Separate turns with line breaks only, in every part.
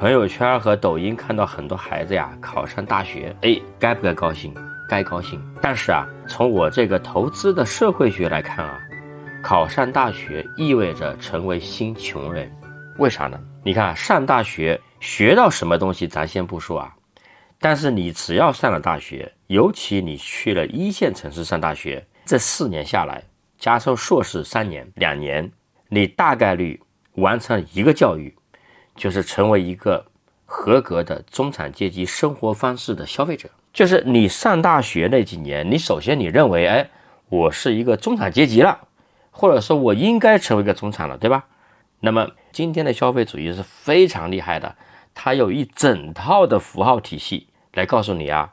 朋友圈和抖音看到很多孩子呀考上大学，哎，该不该高兴？该高兴。但是啊，从我这个投资的社会学来看啊，考上大学意味着成为新穷人。为啥呢？你看，上大学学到什么东西咱先不说啊，但是你只要上了大学，尤其你去了一线城市上大学，这四年下来，加上硕士三年、两年，你大概率完成一个教育。就是成为一个合格的中产阶级生活方式的消费者。就是你上大学那几年，你首先你认为，哎，我是一个中产阶级了，或者说我应该成为一个中产了，对吧？那么今天的消费主义是非常厉害的，它有一整套的符号体系来告诉你啊，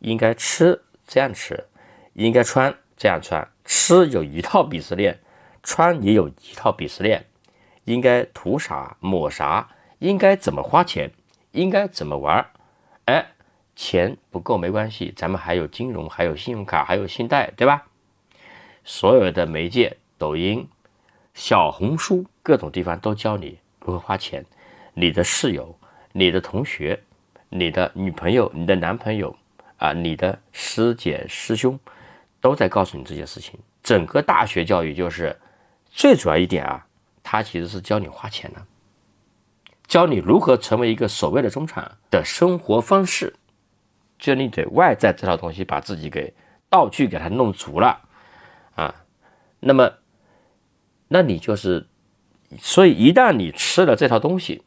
应该吃这样吃，应该穿这样穿，吃有一套鄙视链，穿也有一套鄙视链，应该涂啥抹啥。应该怎么花钱？应该怎么玩？哎，钱不够没关系，咱们还有金融，还有信用卡，还有信贷，对吧？所有的媒介，抖音、小红书，各种地方都教你如何花钱。你的室友、你的同学、你的女朋友、你的男朋友啊，你的师姐师兄，都在告诉你这些事情。整个大学教育就是最主要一点啊，它其实是教你花钱的。教你如何成为一个所谓的中产的生活方式，就你得外在这套东西把自己给道具给它弄足了啊，那么，那你就是，所以一旦你吃了这套东西，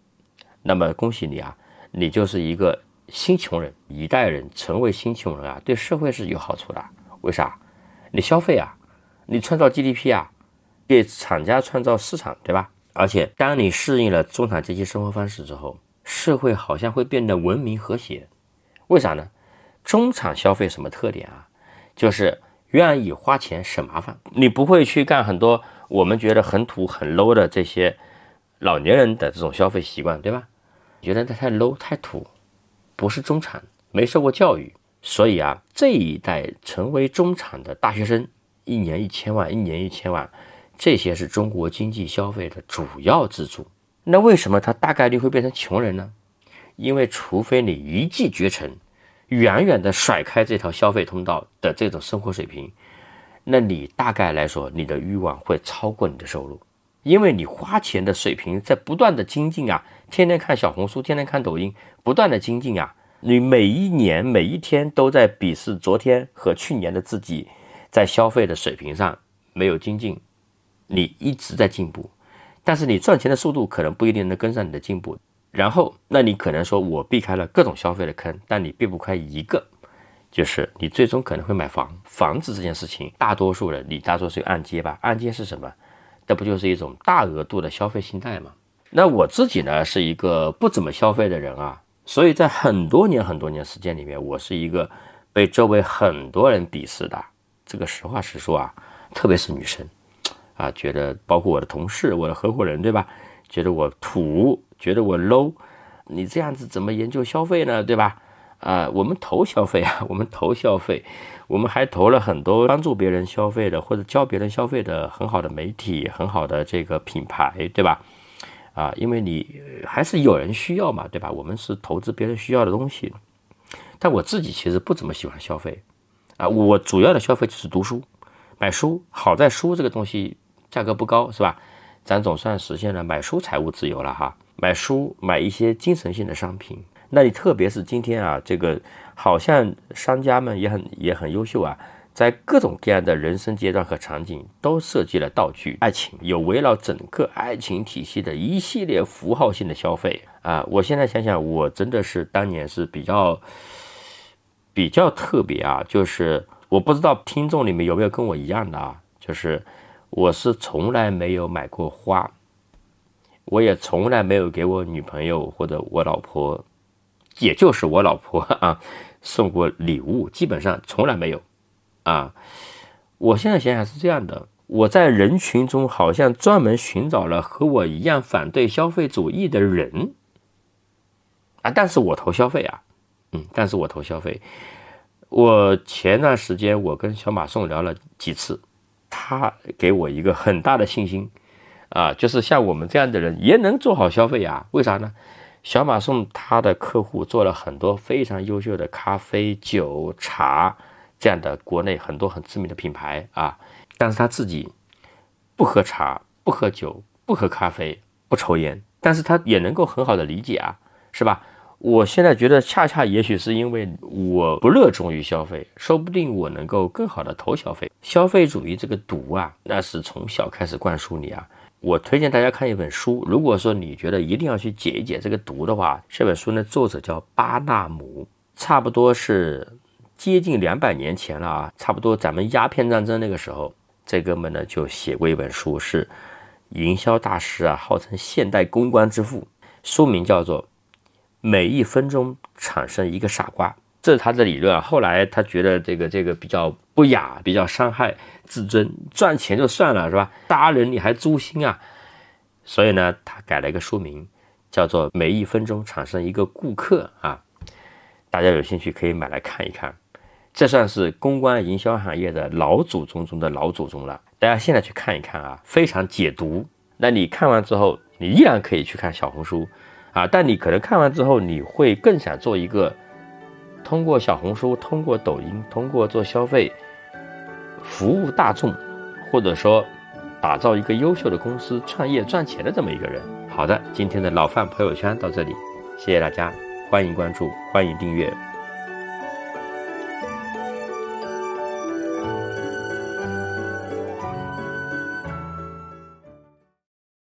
那么恭喜你啊，你就是一个新穷人，一代人成为新穷人啊，对社会是有好处的。为啥？你消费啊，你创造 GDP 啊，给厂家创造市场，对吧？而且，当你适应了中产阶级生活方式之后，社会好像会变得文明和谐。为啥呢？中产消费什么特点啊？就是愿意花钱省麻烦。你不会去干很多我们觉得很土很 low 的这些老年人的这种消费习惯，对吧？觉得他太 low 太土，不是中产，没受过教育。所以啊，这一代成为中产的大学生，一年一千万，一年一千万。这些是中国经济消费的主要支柱。那为什么他大概率会变成穷人呢？因为除非你一骑绝尘，远远的甩开这条消费通道的这种生活水平，那你大概来说，你的欲望会超过你的收入，因为你花钱的水平在不断的精进啊，天天看小红书，天天看抖音，不断的精进啊，你每一年每一天都在鄙视昨天和去年的自己，在消费的水平上没有精进。你一直在进步，但是你赚钱的速度可能不一定能跟上你的进步。然后，那你可能说我避开了各种消费的坑，但你避不开一个，就是你最终可能会买房。房子这件事情，大多数人你大多数按揭吧？按揭是什么？那不就是一种大额度的消费信贷吗？那我自己呢，是一个不怎么消费的人啊，所以在很多年很多年时间里面，我是一个被周围很多人鄙视的。这个实话实说啊，特别是女生。啊，觉得包括我的同事、我的合伙人，对吧？觉得我土，觉得我 low，你这样子怎么研究消费呢？对吧？啊，我们投消费啊，我们投消费，我们还投了很多帮助别人消费的或者教别人消费的很好的媒体、很好的这个品牌，对吧？啊，因为你还是有人需要嘛，对吧？我们是投资别人需要的东西，但我自己其实不怎么喜欢消费啊，我主要的消费就是读书、买书。好在书这个东西。价格不高是吧？咱总算实现了买书财务自由了哈。买书买一些精神性的商品，那你特别是今天啊，这个好像商家们也很也很优秀啊，在各种各样的人生阶段和场景都设计了道具，爱情有围绕整个爱情体系的一系列符号性的消费啊。我现在想想，我真的是当年是比较比较特别啊，就是我不知道听众里面有没有跟我一样的啊，就是。我是从来没有买过花，我也从来没有给我女朋友或者我老婆，也就是我老婆啊，送过礼物，基本上从来没有。啊，我现在想想是这样的，我在人群中好像专门寻找了和我一样反对消费主义的人，啊，但是我投消费啊，嗯，但是我投消费。我前段时间我跟小马送聊了几次。他给我一个很大的信心，啊，就是像我们这样的人也能做好消费啊？为啥呢？小马送他的客户做了很多非常优秀的咖啡、酒、茶这样的国内很多很知名的品牌啊，但是他自己不喝茶、不喝酒、不喝咖啡、不抽烟，但是他也能够很好的理解啊，是吧？我现在觉得，恰恰也许是因为我不热衷于消费，说不定我能够更好的投消费。消费主义这个毒啊，那是从小开始灌输你啊。我推荐大家看一本书，如果说你觉得一定要去解一解这个毒的话，这本书呢，作者叫巴纳姆，差不多是接近两百年前了啊，差不多咱们鸦片战争那个时候，这哥们呢就写过一本书，是营销大师啊，号称现代公关之父，书名叫做。每一分钟产生一个傻瓜，这是他的理论啊。后来他觉得这个这个比较不雅，比较伤害自尊，赚钱就算了是吧？杀人你还诛心啊？所以呢，他改了一个书名，叫做《每一分钟产生一个顾客》啊。大家有兴趣可以买来看一看，这算是公关营销行业的老祖宗中的老祖宗了。大家现在去看一看啊，非常解毒。那你看完之后，你依然可以去看小红书。啊！但你可能看完之后，你会更想做一个通过小红书、通过抖音、通过做消费服务大众，或者说打造一个优秀的公司、创业赚钱的这么一个人。好的，今天的老范朋友圈到这里，谢谢大家，欢迎关注，欢迎订阅。